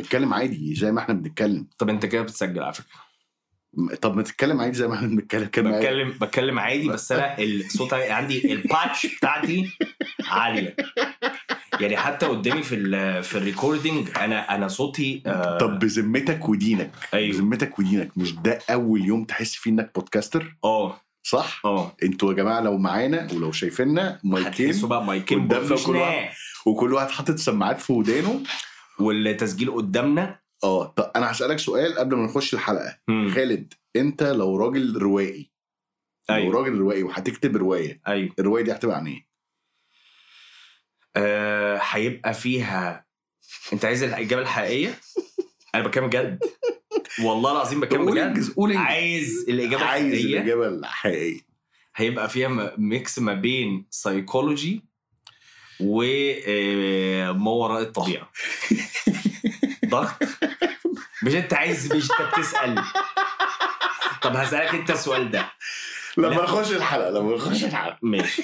نتكلم عادي زي ما إحنا بنتكلم. طب انت كده بتسجل على فكرة. طب ما تتكلم عادي زي ما إحنا بنتكلم كده بتكلم بتكلم عادي بس أنا الصوت عندي ال patch بتاعتي عالية. يعني حتى قدامي في ال في ال recording أنا أنا صوتي آه طب بذمتك ودينك أيوه. بذمتك ودينك مش ده أول يوم تحس فيه إنك podcaster آه. صح؟ آه. أنتوا يا جماعة لو معانا ولو شايفيننا mic-ين هتحسوا بقى mic-ين. قدامنا كل واحد. وكل واحد حاطط سماعات في ودانه. والتسجيل قدامنا. آه طب أنا هسألك سؤال قبل ما نخش الحلقة. مم. خالد أنت لو راجل روائي لو أيوه. راجل روائي وهتكتب رواية أيوه. الرواية دي هتبقى عن إيه؟ آه، هيبقى فيها أنت عايز الإجابة الحقيقية؟ أنا بتكلم جد والله العظيم قول بجد. انجز قول انجز عايز الإجابة عايز الحقيقية؟ الإجابة الحقيقية. هيبقى فيها mix ما بين سايكولوجي وما وراء الطبيعة. ضغط؟ مش انت عايز مش انت بتسأل. طب هسألك انت السؤال ده. لما. نخش الحلقة لما نخش الحلقة. ماشي.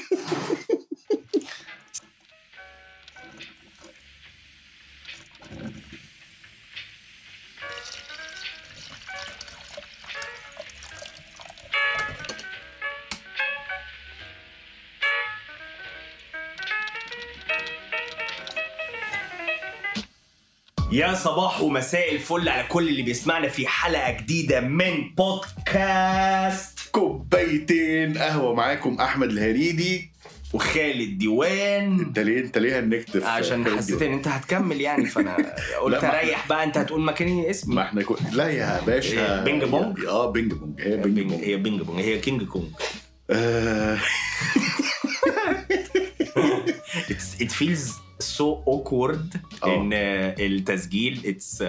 يا صباح ومساء الفل على كل اللي بيسمعنا في حلقة جديدة من بودكاست. كوبايتين قهوة معاكم أحمد الهريدي. وخالد ديوان. أنت ليه أنت ليه هنكتب عشان حسيت إن أنت هتكمل يعني فأنا قلت أريح بقى أنت هتقول مكاني اسمي. ما إحنا كو... لا يا باشا. إيه، ping pong؟ آه ping pong. هي ping pong. هي ping pong. هي King Kong. آه، it feels so awkward آه. ان التسجيل. it's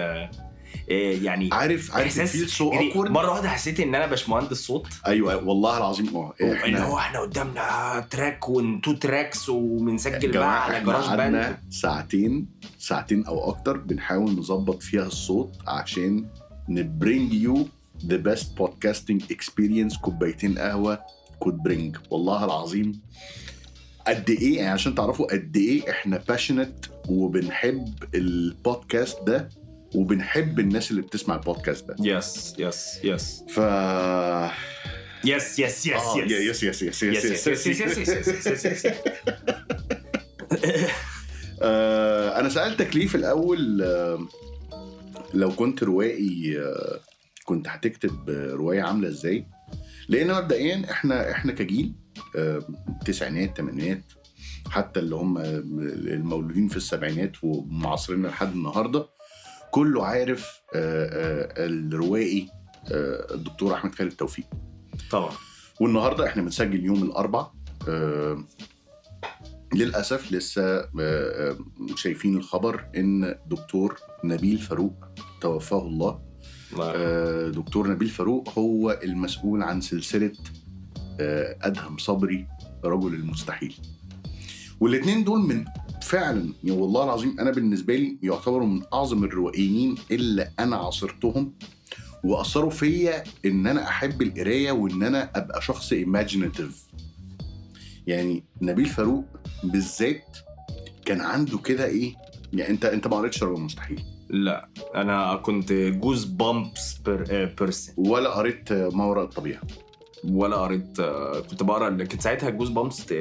يعني عارف عارف feel so awkward مرة واحدة حسيت إن أنا باشمهندس صوت. أيوه والله العظيم أه إحنا هو إحنا قدامنا track one two tracks وبنسجل بقى على GarageBand ساعتين ساعتين أو أكتر بنحاول نظبط فيها الصوت عشان ن bring you the best podcasting experience كوبايتين قهوة could bring والله العظيم قد إيه يعني عشان تعرفوا قد إيه إحنا passionate وبنحب البودكاست ده وبنحب الناس اللي بتسمع البودكاست ده yes yes yes ف yes yes yes آه، yes yes yes yes yes yes yes yes آه، أنا سالتك ليه في الأول آه، لو كنت روائي آه، كنت هتكتب آه، روايه عامله إزاي لأن مبدئيا إحنا إحنا كجيل آه، التسعينات الثمانينات حتى اللي هم المولودين في السبعينات ومعاصرين لحد النهارده كله عارف آه، آه، الروائي آه، الدكتور أحمد خالد توفيق. طبعا. والنهاردة إحنا بنسجل يوم الاربع آه للأسف لسه آه آه، شايفين الخبر إن دكتور نبيل فاروق توفاه الله. آه دكتور نبيل فاروق هو المسؤول عن سلسلة آه أدهم صبري رجل المستحيل. والاثنين دول من فعلا يعني والله العظيم أنا بالنسبة لي يعتبروا من أعظم الروائيين اللي أنا عاصرتهم وأثروا فيا إن أنا أحب القراية وإن أنا أبقى شخص ايماجينيتيف يعني نبيل فاروق بالذات كان عنده كده إيه؟ يعني أنت أنت ما قريتش رجل مستحيل لا أنا كنت Goosebumps person ولا قريت ما وراء الطبيعة. ولا قريت آه، كنت بقرا كانت ساعتها Goosebumps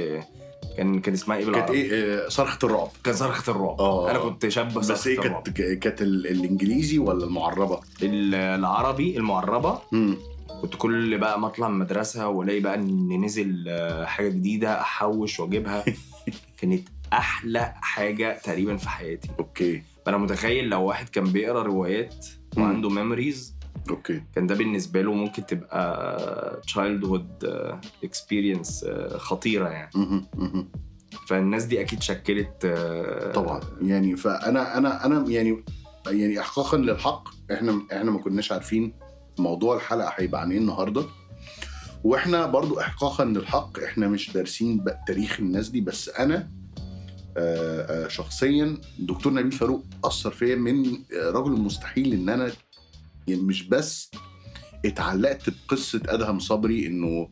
كان كان اسمها إيه كانت بالعربي؟ إيه آه، صرخة الرعب كان صرخة الرعب آه. أنا كنت شاب بس إيه كانت كانت ال- الإنجليزي ولا المعربة؟ ال- العربي المعربة مم. كنت كل بقى ما أطلع من المدرسة وألاقي بقى إن نزل آه، حاجة جديدة أحوش وأجيبها كانت أحلى حاجة تقريبا في حياتي okay أنا متخيل لو واحد كان بيقرأ روايات. وعنده memories okay. كان ده بالنسبة له ممكن تبقى childhood experience خطيرة يعني. فالناس دي أكيد شكلت آه، طبعا. يعني فانا أنا أنا يعني يعني احقاقا للحق إحنا إحنا ما كناش عارفين موضوع الحلقة هيبقى عن إيه النهارده. وإحنا برضو احقاقا للحق إحنا مش دارسين تاريخ الناس دي بس أنا آه، آه، شخصيا دكتور نبيل فاروق أثر فيا من آه، رجل المستحيل إن أنا يعني مش بس اتعلقت بقصة أدهم صبري إنه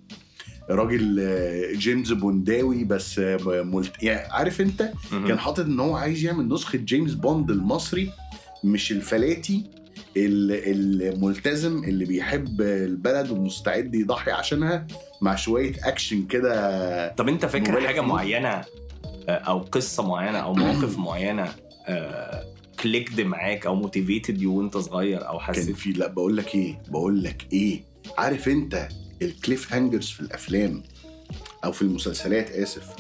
راجل آه، جيمس بونداوي بس آه، ملت... يعني عارف أنت. كان حاطط إن هو عايز يعمل نسخة جيمس بوند المصري مش الفلاتي ال- الملتزم اللي بيحب البلد ومستعد يضحي عشانها مع شوية أكشن كده طب أنت فاكر حاجة. معينة آه، أو قصة معينة أو مواقف معينة clicked معاك أو motivated you وأنت صغير أو كان حسيت. في لا بقول لك إيه؟ بقول لك إيه؟ عارف أنت ال cliffhangers في الأفلام أو في المسلسلات آسف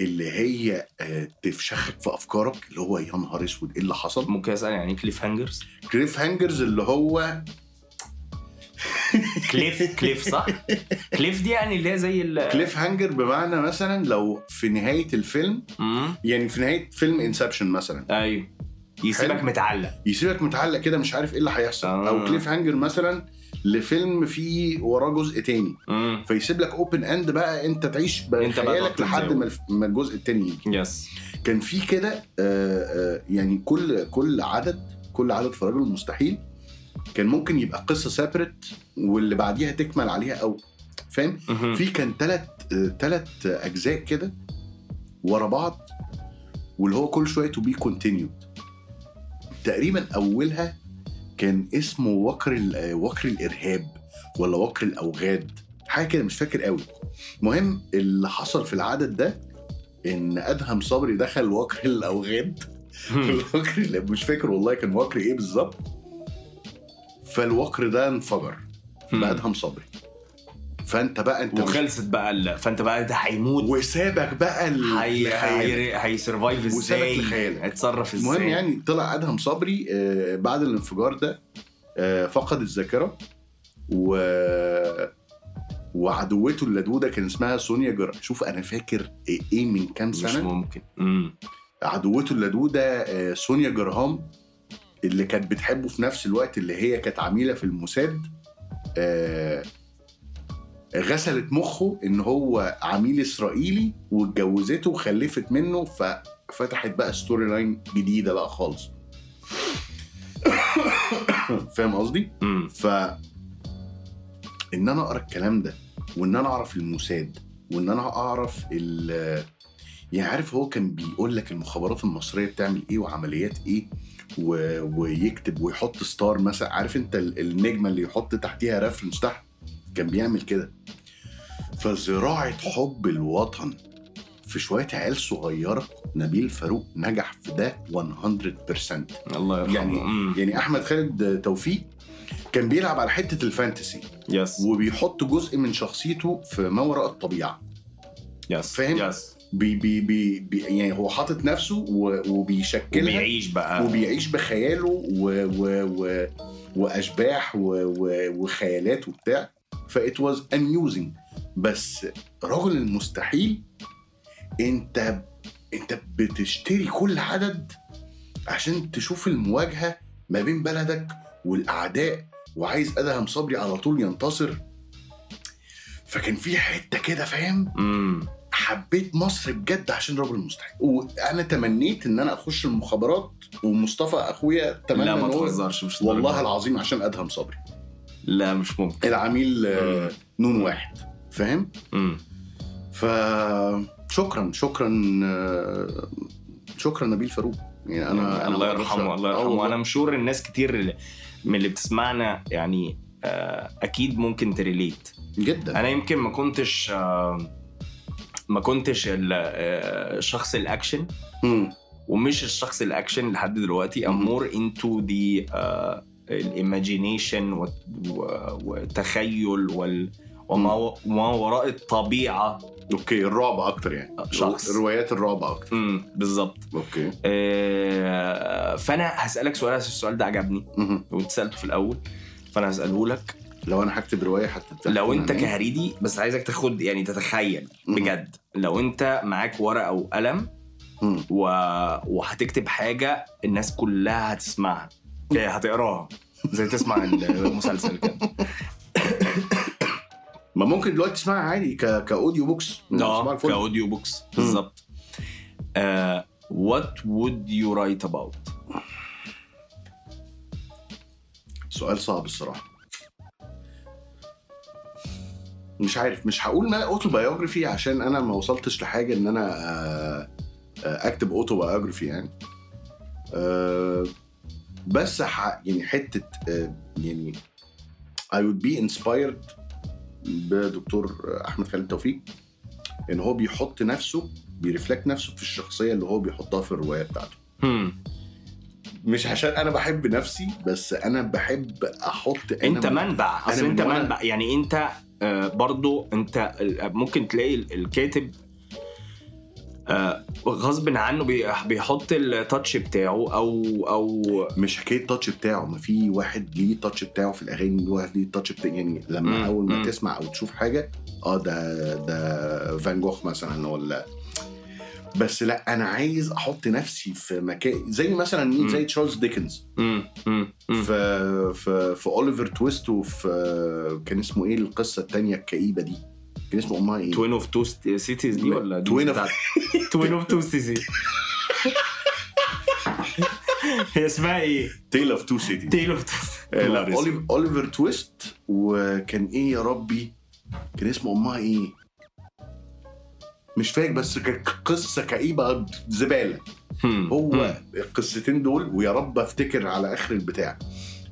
اللي هي آه، تفشخك في أفكارك اللي هو يا نهار أسود إيه اللي حصل؟ ممكن أسأل يعني إيه cliffhangers cliffhangers اللي هو cliff cliff صح؟ cliff دي يعني اللي هي زي ال cliffhanger بمعنى مثلا لو في نهاية الفيلم. يعني في نهاية فيلم Inception مثلا. أيوه. يسيبك. متعلق يسيبك متعلق كده مش عارف إيه اللي هيحصل آه. أو cliffhanger مثلا لفيلم فيه وراه جزء تاني مم. فيسيب لك open end بقى أنت تعيش أنت بقى بخيالك لحد. ما الجزء التاني يجي yes كان في كده آه، آه، يعني كل كل عدد كل عدد في رجل المستحيل كان ممكن يبقى قصة separate واللي بعديها تكمل عليها أو فاهم. في كان ثلاث ثلاث أجزاء كده ورا بعض واللي هو كل شوية to be continued تقريبا أولها كان اسمه وكر ال- وكر الإرهاب ولا وكر الأوغاد حاجة كده مش فاكر قوي. المهم اللي حصل في العدد ده إن أدهم صبري دخل وكر الأوغاد. اللي مش فاكر والله كان وكر إيه بالظبط. فالوكر ده انفجر بأدهم صبري. فانت بقى انت مش- وخلصت بقى ال... فانت بقى ده هيموت وسابك بقى ال- هي لخيالك. هي هيسرفايف إزاي. هيتصرف إزاي المهم يعني طلع أدهم صبري آه، بعد الانفجار ده آه، فقد الذاكرة و وعدوته اللدودة كان اسمها سونيا جر... شوف أنا فاكر إيه من كام مش سنة ممكن مم. عدوته اللدودة آه، سونيا جرهام اللي كانت بتحبه في نفس الوقت اللي هي كانت عميلة في الموساد آه، غسلت مخه إن هو عميل إسرائيلي واتجوزته وخلفت منه ففتحت بقى storyline جديدة بقى خالص. فاهم قصدي؟ ف إن أنا أقرأ الكلام ده وإن أنا أعرف الموساد وإن أنا أعرف ال يعني عارف هو كان بيقول لك المخابرات المصرية بتعمل إيه وعمليات إيه و... ويكتب ويحط ستار مثلا عارف أنت ال- النجمة اللي يحط تحتيها ريفرنس تحت؟ كان بيعمل كده. فزراعة حب الوطن في شوية عيال صغيرة نبيل فاروق نجح في ده 100% الله يرحمه. يعني مم. يعني أحمد خالد توفيق كان بيلعب على حتة ال fantasy. yes وبيحط جزء من شخصيته في ما وراء الطبيعة. yes فاهم؟ yes بي بي بي بي يعني هو حاطط نفسه وبيشكلها وبيعيش بقى. وبيعيش بخياله و و و وأشباح و و وخيالات وبتاع. ف it was amusing بس رجل المستحيل أنت أنت بتشتري كل عدد عشان تشوف المواجهة ما بين بلدك والأعداء وعايز أدهم صبري على طول ينتصر. فكان في حتة كده فاهم. حبيت مصر بجد عشان رجل المستحيل. وأنا تمنيت إن أنا أخش المخابرات ومصطفى أخويا تمنى لا ما تهزرش مش والله. العظيم عشان أدهم صبري. لا مش ممكن. العميل آه، نون واحد فاهم. فشكرا شكرا آه، شكرا نبيل فاروق. يعني أنا أنا الله يرحمه الله آه يرحمه. أنا مش sure الناس كتير من اللي بتسمعنا يعني أكيد ممكن ت relate. جدا. أنا يمكن ما كنتش ما كنتش ال- آه، شخص الأكشن. ومش الشخص الأكشن لحد دلوقتي. More into the uh, ال imagination والتخيل وال وما وما وراء الطبيعة. okay الرعب أكتر يعني. شخص. روايات الرعب أكتر. امم بالظبط. okay. آه، فأنا هسألك سؤال عشان السؤال ده عجبني. وانت سالته في الأول فأنا هسأله لك. لو أنا هكتب رواية هتتفق لو أنت already بس عايزك تاخد يعني تتخيل. بجد. لو أنت معاك ورقة وقلم و... وهتكتب حاجة الناس كلها هتسمعها. هتقراها زي تسمع المسلسل كده. ما ممكن دلوقتي تسمعها عادي ك... ك audio books. آه. ك audio books بالظبط. what would you write about? سؤال صعب الصراحة. مش عارف مش هقول ما autobiography عشان أنا ما وصلتش لحاجة إن أنا اكتب autobiography يعني. آه، بس ح... يعني حتة آه، يعني I would be inspired بدكتور أحمد خالد توفيق إن هو بيحط نفسه بي reflect نفسه في الشخصية اللي هو بيحطها في الرواية بتاعته. مش عشان أنا بحب نفسي بس أنا بحب أحط أنا أنت من- منبع. أصل أنت منبع. يعني أنت آه، برضو أنت ممكن تلاقي ال- الكاتب غصب عنه بي- بيحط ال touch بتاعه أو أو مش حكاية ال touch بتاعه ما في واحد ليه ال touch بتاعه في الأغاني واحد ليه ال touch بتاعه يعني لما مم، أول ما مم. تسمع أو تشوف حاجة آه ده ده فان جوخ مثلا ولا بس لا أنا عايز أحط نفسي في مكان زي مثلا مين. زي تشارلز ديكنز. في في في اوليفر تويست وفي كان اسمه إيه القصة الثانية الكئيبة دي كان اسمه امها إيه twin of two cities دي ولا دي of- بتاعت- twin of two cities هي اسمها إيه؟ Tale of Two Cities Tale of لا أوليف- اوليفر تويست وكان إيه يا ربي؟ كان اسمه امها إيه؟ مش فاكر بس قصة كئيبة زبالة. هو القصتين دول ويا رب أفتكر على آخر البتاع.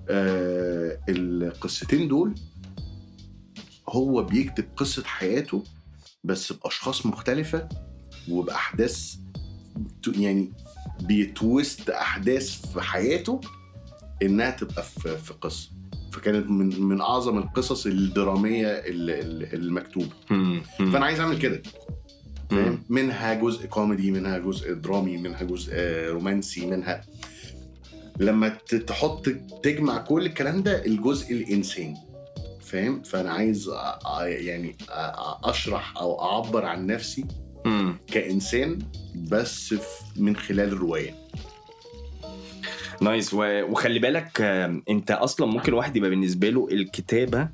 آه القصتين دول هو بيكتب قصة حياته بس بأشخاص مختلفة وبأحداث يعني بي twist أحداث في حياته إنها تبقى في, في قصة. فكانت من من أعظم القصص الدرامية ال- ال- المكتوبة. فأنا عايز أعمل كده. فاهم؟ منها جزء كوميدي منها جزء درامي منها جزء آه، رومانسي منها لما تحط تجمع كل الكلام ده الجزء الإنساني. فاهم؟ فأنا عايز يعني أشرح أو أعبر عن نفسي كإنسان بس من خلال الرواية. nice وخلي بالك أنت أصلا ممكن واحد يبقى بالنسبة له الكتابة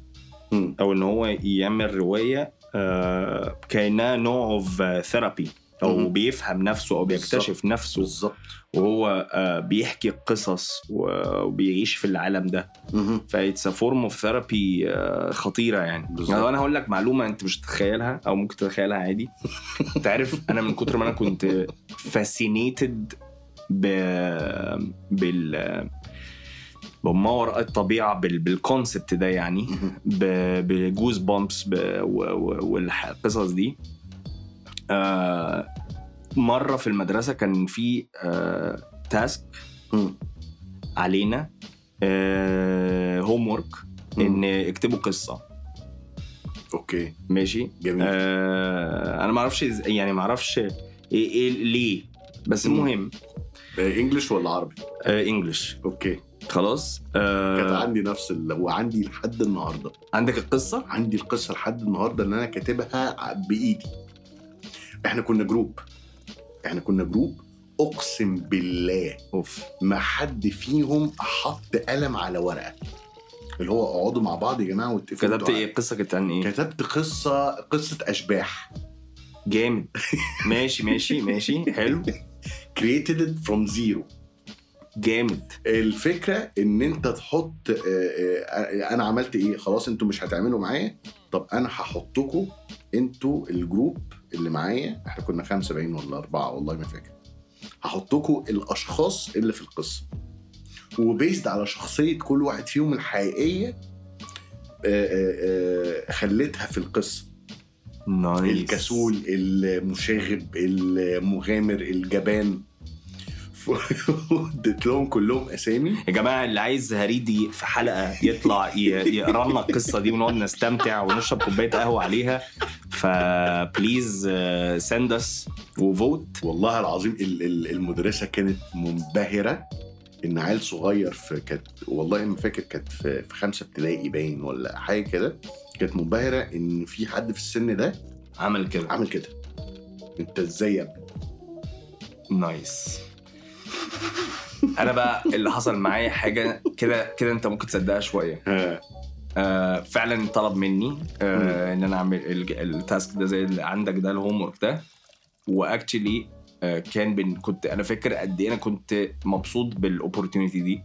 مم. أو إن هو يعمل رواية آه، كأنها نوع of therapy أو. بيفهم نفسه أو بيكتشف بالظبط. نفسه بالظبط وهو آه، بيحكي قصص وبيعيش في العالم ده. ف it's form of therapy خطيرة يعني بالظبط. يعني أنا هقول لك معلومة أنت مش تتخيلها أو ممكن تتخيلها عادي أنت عارف أنا من كتر ما أنا كنت fascinated ب بال بما وراء الطبيعة بال... بال concept ده يعني. ب goosebumps. والقصص دي آه مرة في المدرسة كان في آه task مم. علينا homework إن اكتبوا قصة. okay. ماشي؟ جميل. آه أنا ما أعرفش يعني ما أعرفش إيه إيه ليه. بس. المهم. آه، English ولا عربي؟ آه English okay. خلاص. كانت آه عندي نفس ال... وعندي لحد النهارده. عندك القصة؟ عندي القصة لحد النهارده اللي أنا كاتبها بإيدي. إحنا كنا group إحنا كنا group أقسم بالله أوف. ما حد فيهم حط قلم على ورقة. اللي هو اقعدوا مع بعض يا جماعة واتفقوا كتبت إيه؟ قصة كانت عن إيه؟ كتبت قصه قصة أشباح. جامد. ماشي ماشي ماشي. حلو. Created it from zero. جامد. الفكرة إن أنت تحط آه، آه، أنا عملت إيه؟ خلاص أنتوا مش هتعملوا معايا. طب أنا هحطكم أنتوا ال group اللي معايا إحنا كنا خمسة باين ولا أربعة والله ما فاكر. هحطكم الأشخاص اللي في القصة. وب based على شخصية كل واحد فيهم الحقيقية آه، آه، آه، خليتها في القصة. nice. الكسول المشاغب المغامر الجبان. اديت لهم كلهم اسامي. يا جماعة اللي عايز هريدي في حلقة يطلع يقرا لنا القصة دي ونقعد نستمتع ونشرب كوباية قهوة عليها. ف please send us a vote والله العظيم ال- ال- المدرسة كانت منبهرة. إن عيل صغير في كانت والله ما فاكر كانت في خمسة ابتدائي باين ولا حاجة كده. كانت منبهرة إن في حد في السن ده عمل كده. عامل كده. أنت إزاي يا ابني؟ nice أنا بقى اللي حصل معايا حاجة كده كده أنت ممكن تصدقها شوية. آه فعلا طلب مني آه إن أنا أعمل ال task ده زي اللي عندك ده ال homework ده. و actually آه كان بن كنت أنا فاكر قد إيه أنا كنت مبسوط بال opportunity دي.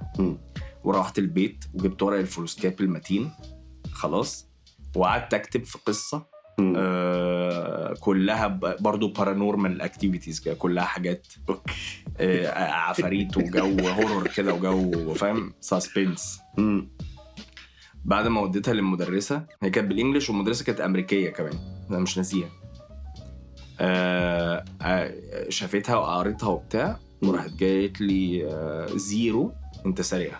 وروحت البيت وجبت ورق الفلوسكاب المتين خلاص. وقعدت أكتب في قصة. آه كلها برضو paranormal activities كده كلها حاجات okay. آه عفاريت وجو horror كده وجو فاهم؟ suspense مم. بعد ما وديتها للمدرسة هي كانت بال English والمدرسة كانت أمريكية كمان أنا مش ناسيها. آه شافتها وقريتها وبتاع وراحت جاية قالت لي zero أنت سارقها.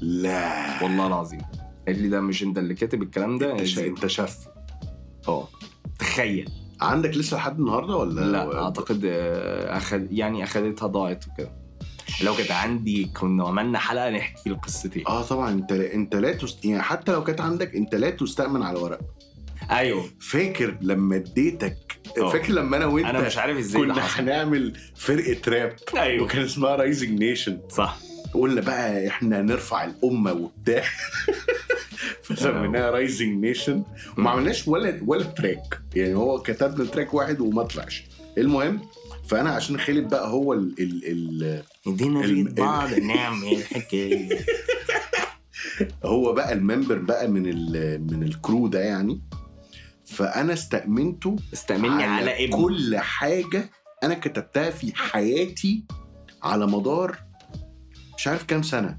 لا. والله العظيم. قالت لي ده مش أنت اللي كاتب الكلام ده أنت. أنت شاف. آه تخيل. عندك لسه لحد النهارده ولا لا أعتقد آه، أخد يعني اخدتها ضاعت وكده. لو كانت عندي كنا عملنا حلقة نحكي القصتين. آه طبعا. أنت أنت لا تست... يعني حتى لو كانت عندك أنت لا تستأمن على ورق أيوه. فاكر لما اديتك. فاكر لما أنا وأنت أنا مش عارف إزاي كنا هنعمل فرقة راب أيوه. وكان اسمها Rising Nation صح. قلنا بقى إحنا نرفع الأمة وبتاع. فسميناها Rising Nation وما عملناش ولا ولا track يعني هو كتبنا track واحد وما طلعش. المهم فأنا عشان خالد بقى هو ال ال ال الم- ايد بعض نعمل حكاية. هو بقى ال member بقى من ال من ال crew ده يعني. فأنا استأمنته استأمني على ابني. كل حاجة أنا كتبتها في حياتي على مدار مش عارف كام سنة.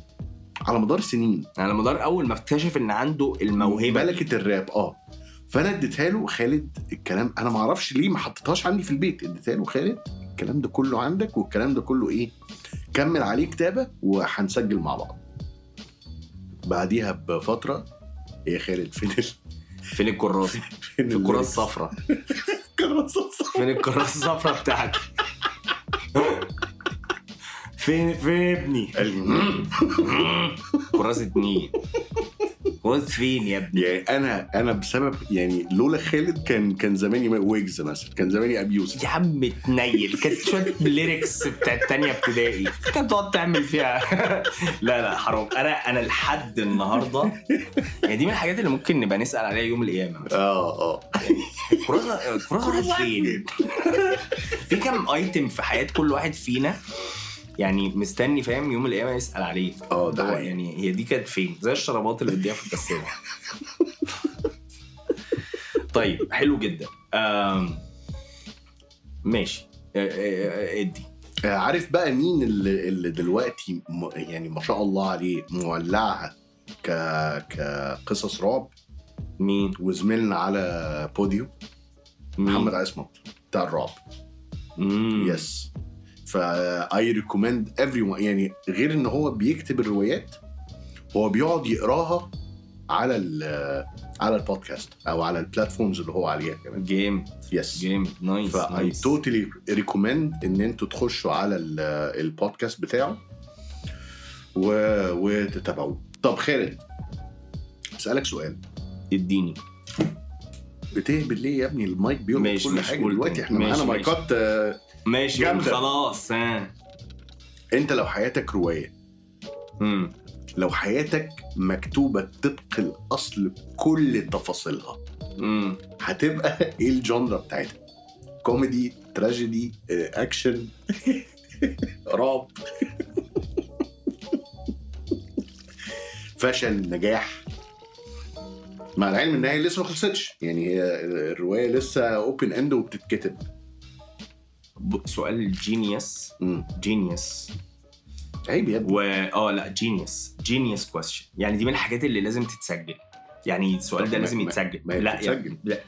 على مدار سنين. على مدار أول ما اكتشف إن عنده الموهبة. ملكة الراب آه. فأنا اديتها له خالد الكلام. أنا ما أعرفش ليه ما حطيتهاش عندي في البيت. اديتها له خالد الكلام ده كله عندك والكلام ده كله إيه؟ كمل عليه كتابة وهنسجل مع بعض. بعديها بفترة يا خالد فين ال... فين الكراسه فين في الكراسه الصفراء. الكراسه فين الكراسه الصفراء بتاعتي فين فين ابني كراسه مين كراسه فين يا ابني يعني أنا أنا بسبب يعني لولا خالد كان كان زماني ويجز مثلا كان زماني ابيوز يا عم تنيل كانت شوية ليركس بتاعت تانية ابتدائي كانت تقعد تعمل فيها لا لا حرام أنا أنا لحد النهارده يعني دي من الحاجات اللي ممكن نبقى نسال عليها يوم القيامه آه آه كراسه راحت فين؟ في كام ايتم في حياه كل واحد فينا يعني مستني فاهم يوم القيامة يسأل عليه آه ده. يعني هي دي كانت فين؟ زي الشرابات اللي بتضيع في الغساله طيب حلو جدا آم، ماشي آه، آه، آه، ادي عارف بقى مين اللي, اللي دلوقتي م... يعني ما شاء الله عليه مولعها ك كقصص رعب مين؟ وزميلنا على بوديو مين؟ محمد عصمت بتاع الرعب مم. yes فا I recommend every يعني غير إن هو بيكتب الروايات هو بيقعد يقراها على ال على البودكاست أو على ال platforms اللي هو عليها كمان. جيم. yes جيم. nice ف I totally recommend إن أنتوا تخشوا على ال- البودكاست بتاعه و... وتتابعوه. طب خالد أسألك سؤال. اديني. بتهبل ليه يا ابني؟ المايك بيقول كل حاجة دلوقتي. إحنا معانا. مايكات ماشي جامدة. خلاص ها انت لو حياتك رواية مم. لو حياتك مكتوبة طبق الأصل بكل تفاصيلها مم. هتبقى إيه ال genre بتاعتها كوميدي تراجيدي آه، أكشن رعب فشل نجاح مع العلم إن هي لسه ما خلصتش يعني هي الرواية لسه open end وبتتكتب سؤال genius genius عيب يا ابني. و آه لا genius genius question يعني دي من الحاجات اللي لازم تتسجل. يعني السؤال ده لازم يتسجل. ما لا. يعني لا.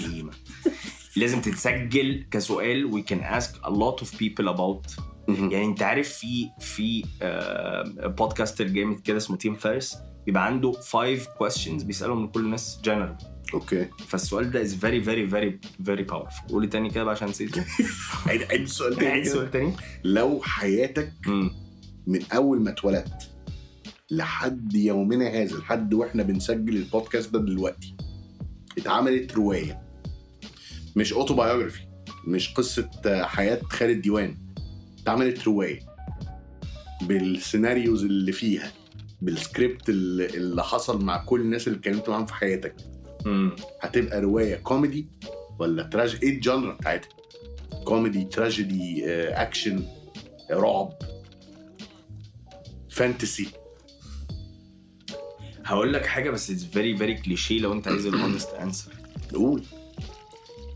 بيما. لازم تتسجل كسؤال we can ask a lot of people about. مهم. يعني انت عارف في في آه، podcaster جامد كده اسمه تيم فارس بيبقى عنده 5 questions بيسألهم لكل الناس general okay فالسؤال ده is very very very very powerful قولي تاني كده بقى عشان نسيته عيد عيد السؤال تاني عيد كده. سؤال تاني لو حياتك. من أول ما اتولدت لحد يومنا هذا لحد وإحنا بنسجل البودكاست ده دلوقتي اتعملت رواية مش autobiography مش قصة حياة خالد ديوان اتعملت رواية بال scenarios اللي فيها بالسكريبت اللي حصل مع كل الناس اللي اتكلمت معاهم في حياتك مم. هتبقى رواية كوميدي ولا تراجيدي؟ إيه ال genre بتاعتها؟ كوميدي تراجيدي آه، أكشن رعب fantasy. هقول لك حاجة بس it's very very cliché لو أنت عايز ال honest answer قول.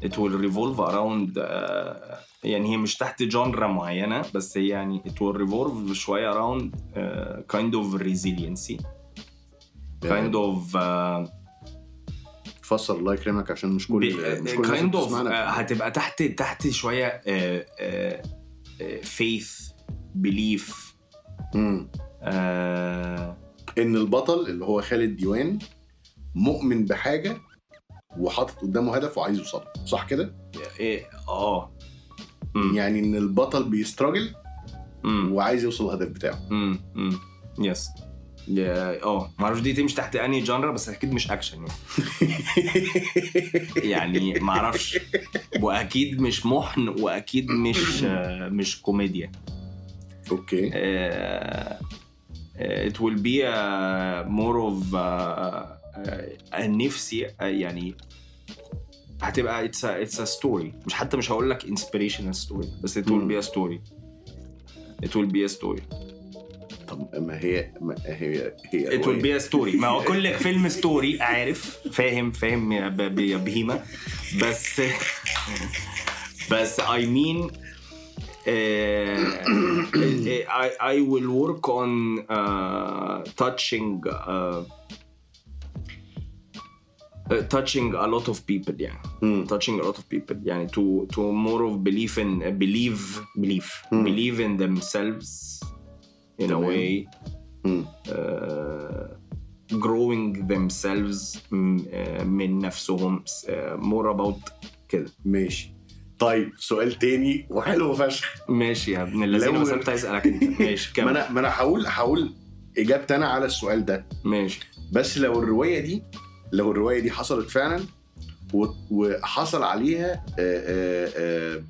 It will revolve around uh, يعني هي مش تحت جانرا معينة بس هي يعني it will revolve شوية around uh, kind of resiliency. kind of uh, فسر الله يكرمك عشان مش كل مش كل الناس kind of بتسمعنا. uh, هتبقى تحت تحت شوية uh, uh, uh, faith belief مم. uh, إن البطل اللي هو خالد ديوان مؤمن بحاجة وحاطط قدامه هدف وعايز يوصل صح كده؟ إيه، آه مم. يعني إن البطل بي struggle. وعايز يوصل للهدف بتاعه امم امم yes آه معرفش دي تمشي تحت أنهي genre بس أكيد مش أكشن يعني. يعني معرفش. وأكيد مش محن وأكيد مش آه، مش كوميديا. okay. it will be a more of آه، آه، نفسي آه، يعني هتبقى it's a story. مش حتى مش هقول لك inspirational story بس it will مم. be a story. It will be a story. طب ما هي ما هي هي it will be a story ما هو كل فيلم story عارف فاهم فاهم يا بهيمه بس بس I mean uh, I, I will work on uh, touching uh, uh, touching a lot of people يعني مم. touching a lot of people يعني to to more of belief in believe belief Hmm. believe in themselves in a way uh, growing themselves uh, من نفسهم uh, more about كده. ماشي. طيب سؤال تاني وحلو فشخ ماشي يا ابن الذين لو- بس كنت أسألك أنت. ماشي ما كمل أنا ما أنا هقول هقول إجابتي أنا على السؤال ده. ماشي. بس لو الرواية دي لو الرواية دي حصلت فعلا وحصل عليها آه، آه، آه، و-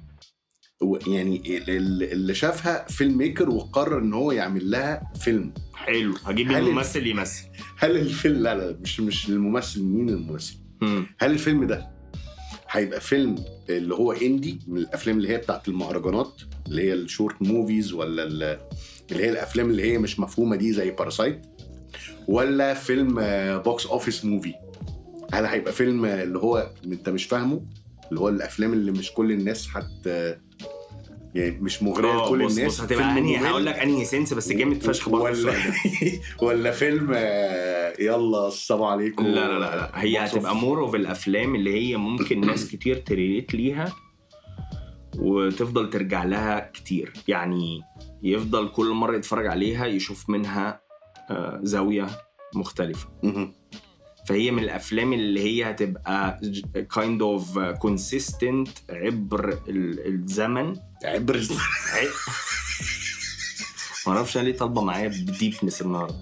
يعني ال- ال- اللي شافها فيلم ميكر وقرر إن هو يعمل لها فيلم. حلو. هجيب الممثل يمثل. هل الفيلم لا لا مش مش الممثل. مين الممثل؟ مم. هل الفيلم ده هيبقى فيلم اللي هو indie من الأفلام اللي هي بتاعت المهرجانات اللي هي ال short movies ولا ال- اللي هي الأفلام اللي هي مش مفهومة دي زي Parasite ولا فيلم box office movie هل هيبقى فيلم اللي هو انت مش فاهمه؟ اللي هو الأفلام اللي مش كل الناس هت يعني مش مغرية آه لكل بص الناس بص هتبقى أنهي؟ هقول لك أنهي sense بس جامد فشخ برضه ولا. ولا فيلم آه، يلا السلام عليكم لا لا لا لا هي هتبقى. more of الأفلام اللي هي ممكن ناس كتير ت relate ليها وتفضل ترجع لها كتير يعني يفضل كل مرة يتفرج عليها يشوف منها آه، زاوية مختلفة. فهي من الأفلام اللي هي هتبقى kind of consistent عبر ال- الزمن عبر ع- معرفش أنا ليه طالبه معايا ب deepness النهارده.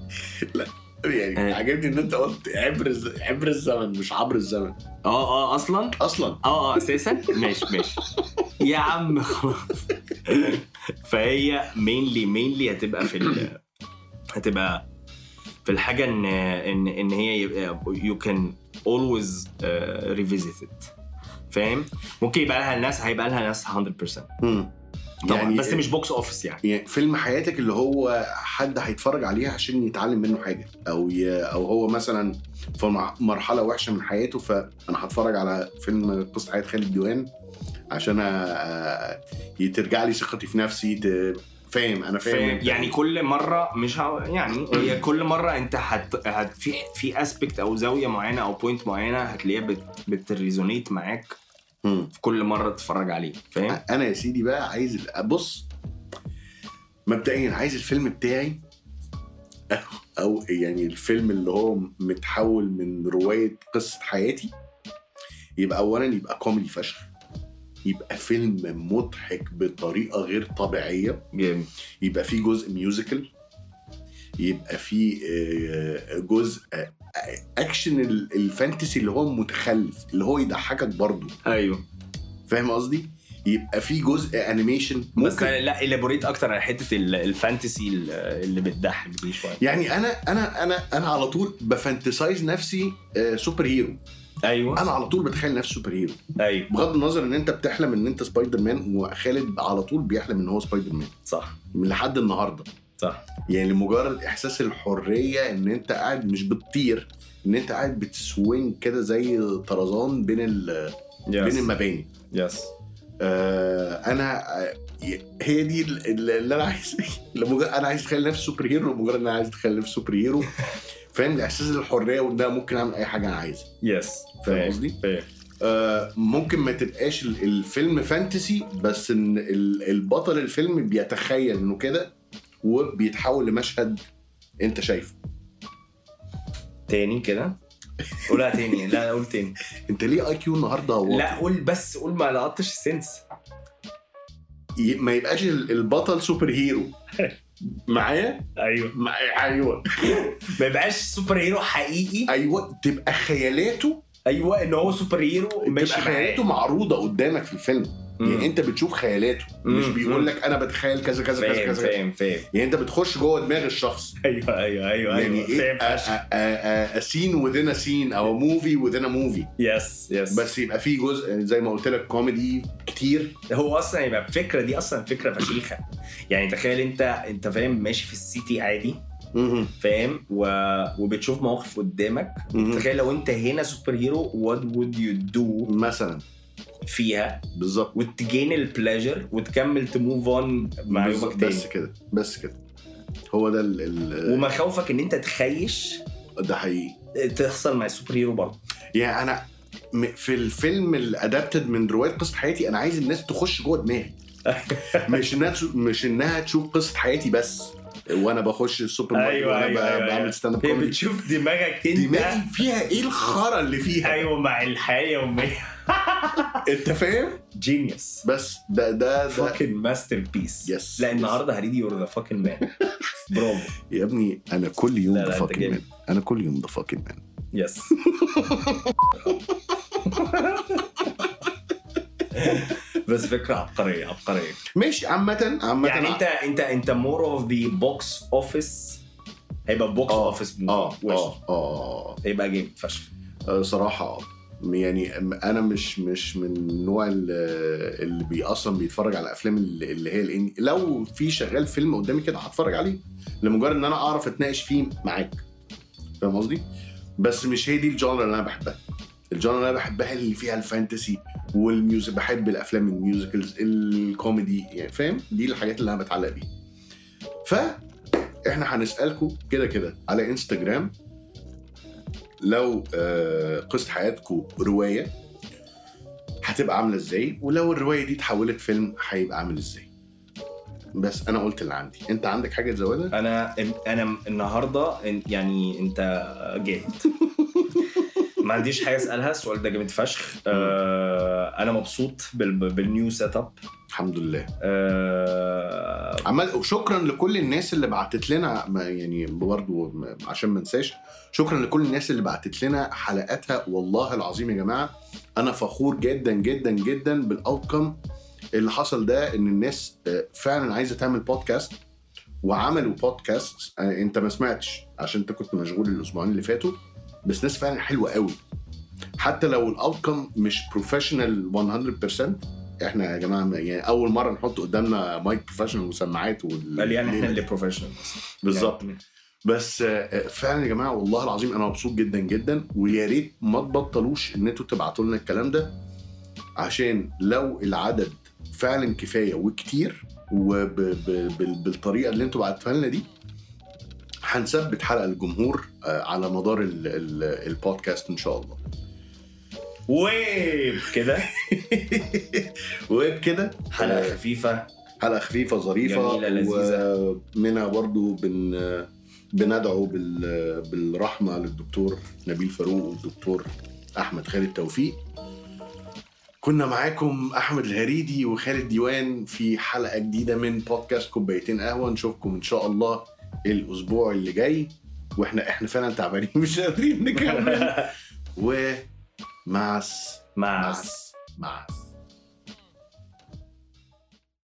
يعني آه. عجبني إن أنت قلت عبر عبر الزمن مش عبر الزمن. آه آه أصلا؟ أصلا. آه آه أساسا؟ ماشي ماشي. يا عم خلاص. فهي mainly mainly هتبقى في ال هتبقى في الحاجة ان ان إن هي يبقى you can always revisit فاهم؟ ممكن يبقى لها الناس هيبقى لها ناس 100% مم. طبعا يعني بس مش box office يعني. يعني فيلم حياتك اللي هو حد هيتفرج عليه عشان يتعلم منه حاجة. أو ي... أو هو مثلا في مرحلة وحشة من حياته فأنا هتفرج على فيلم قصة حياة خالد ديوان عشان أ... ترجع لي ثقتي في نفسي ت... فاهم أنا فاهم. يعني كل مرة مش ه... يعني هي كل مرة أنت هت... هت... في في aspect أو زاوية معينة أو point معينة هتلاقيها بت... بت resonate معاك. في كل مرة تتفرج عليه فاهم أنا يا سيدي بقى عايز بص مبدئيا عايز الفيلم بتاعي أو- أو يعني الفيلم اللي هو متحول من رواية قصة حياتي يبقى اولا يبقى كوميدي فشخ يبقى فيلم مضحك بطريقة غير طبيعية. جامد. يبقى فيه جزء musical يبقى فيه آه، جزء آه، اكشن ال- ال fantasy اللي هو متخلف اللي هو يضحكك برضه. أيوه. فاهم قصدي؟ يبقى في جزء animation بس ممكن لا elaborate أكتر على حتة ال- ال fantasy ال- اللي بتضحك دي شوية. يعني أنا أنا أنا أنا على طول ب fantasize نفسي آه، super hero أيوه. أنا على طول بتخيل نفسي super hero. أيوه. بغض النظر إن أنت بتحلم إن أنت سبايدر مان وخالد على طول بيحلم إن هو سبايدر مان صح. من لحد النهارده. صح. يعني لمجرد إحساس الحرية إن أنت قاعد مش بتطير إن أنت قاعد بت swing كده زي طرزان بين ال- بين المباني. yes آه أنا آه، هي دي ال- ال- اللي أنا عايز أنا عايز أتخيل نفسي super hero لمجرد إن أنا عايز أتخيل نفسي super hero. فاهم؟ احساس الحرية وان ممكن أعمل أي حاجة أنا عايزها. yes فاهم قصدي؟ فاهم آه، ممكن ما تبقاش ال- الفيلم fantasy بس إن ال- البطل الفيلم بيتخيل إنه كده وبيتحول لمشهد أنت شايفه. تاني كده؟ قولها تاني. لا قول تاني. أنت ليه IQ النهارده؟ لا قول بس قول ما لقطتش ال sense. ما يبقاش ال- البطل super hero معايا؟ أيوه. مع- أيوه. ما يبقاش super hero حقيقي. أيوه. تبقى خيالاته. أيوه إن هو super hero ماشي تبقى خيالاته معروضة قدامك في الفيلم. يعني انت بتشوف خيالاته مش مم. بيقول لك أنا بتخيل كذا كذا كذا كذا. فاهم فاهم. يعني انت بتخش جوه دماغ الشخص. أيوه أيوه أيوه يعني أيوه. إيه؟ فاهم within a scene أو within a movie. yes yes بس يبقى فيه جزء زي ما قلت لك كوميدي كتير. هو أصلا يبقى الفكرة دي أصلا فكرة فشيخة. يعني تخيل أنت أنت فاهم ماشي في ال city عادي. فاهم؟ و... وبتشوف مواقف قدامك. تخيل لو أنت هنا super hero وات وود يو دو مثلا. فيها. بالظبط. وت gain ال pleasure وتكمل ت move on مع. يومك تاني. بس كده بس كده. هو ده ال ال ومخاوفك إن أنت تخيش. ده حقيقي. تحصل مع ال super hero برضه. يعني أنا في الفيلم ال adapted من رواية قصة حياتي أنا عايز الناس تخش جوه دماغي. مش إنها مش إنها تشوف قصة حياتي بس. وأنا بخش السوبر ماركت أيوة، وأنا أيوة، أيوة، بعمل. stand up comedy بتشوف دماغك أنت. دماغي فيها إيه الخرا اللي فيها؟ أيوه مع الحياة اليومية. انت فاهم؟ genius بس ده ده ده fucking master piece Yes. لا النهارده already you're the fucking man برافو. يا ابني أنا كل يوم the جامد. man أنا كل يوم the fucking man yes بس فكرة عبقرية عبقرية. ماشي عامة عامة يعني انت انت أنت more of the box office هيبقى box office آه وش. آه آه. هيبقى جامد فشخ. آه، صراحة آه. يعني أنا مش مش من النوع اللي بي أصلا بيتفرج على افلام اللي هي الإن... لو في شغال فيلم قدامي كده هتفرج عليه لمجرد إن أنا أعرف أتناقش فيه معاك. فاهم قصدي؟ بس مش هي دي ال genre اللي أنا بحبها. ال genre اللي أنا بحبها اللي فيها ال fantasy وال music بحب الأفلام ال musicals الكوميدي يعني فاهم؟ دي الحاجات اللي أنا بتعلق بيها. ف إحنا هنسالكم كده كده على إنستجرام لو آه، قصة حياتكم رواية هتبقى عاملة إزاي؟ ولو الرواية دي اتحولت فيلم هيبقى عامل إزاي؟ بس أنا قلت اللي عندي. أنت عندك حاجة تزودها؟ أنا أنا النهارده يعني أنت جامد ما عنديش حاجة أسألها السؤال ده جامد فشخ. آه أنا مبسوط بال- بال new setup الحمد لله. آه عمال وشكرا لكل الناس اللي بعتت لنا يعني برضه عشان ما انساش شكرا لكل الناس اللي بعتت لنا حلقاتها. والله العظيم يا جماعة أنا فخور جدا جدا جدا بالاوتكم اللي حصل ده إن الناس آه، فعلا عايزة تعمل بودكاست وعملوا بودكاست آه، أنت ما سمعتش عشان أنت كنت مشغول الأسبوعين اللي فاتوا. بس ناس فعلا حلوة قوي. حتى لو ال outcome مش professional 100% إحنا يا جماعة يعني أول مرة نحط قدامنا mic professional وسماعات وال... قال يعني إحنا اللي professional بالظبط. بس آه، فعلا يا جماعة والله العظيم أنا مبسوط جدا جدا ويا ريت ما تبطلوش إن أنتوا تبعتوا لنا الكلام ده عشان لو العدد فعلا كفاية وكتير وبالطريقه اللي أنتوا بعتوها لنا دي هنثبت حلقة الجمهور آه، على مدار ال- ال- البودكاست إن شاء الله. وكده وبكده حلقة آه، خفيفة. حلقة خفيفة ظريفة. جميلة، لذيذة. ومنها برضو بن بندعو بال... بالرحمة للدكتور نبيل فاروق والدكتور أحمد خالد توفيق. كنا معاكم أحمد الهريدي وخالد ديوان في حلقة جديدة من بودكاست كوبايتين قهوة. نشوفكم إن شاء الله الأسبوع اللي جاي وإحنا إحنا فعلا تعبانين مش قادرين نكمل. ومع الس- مع مع الس- مع الس-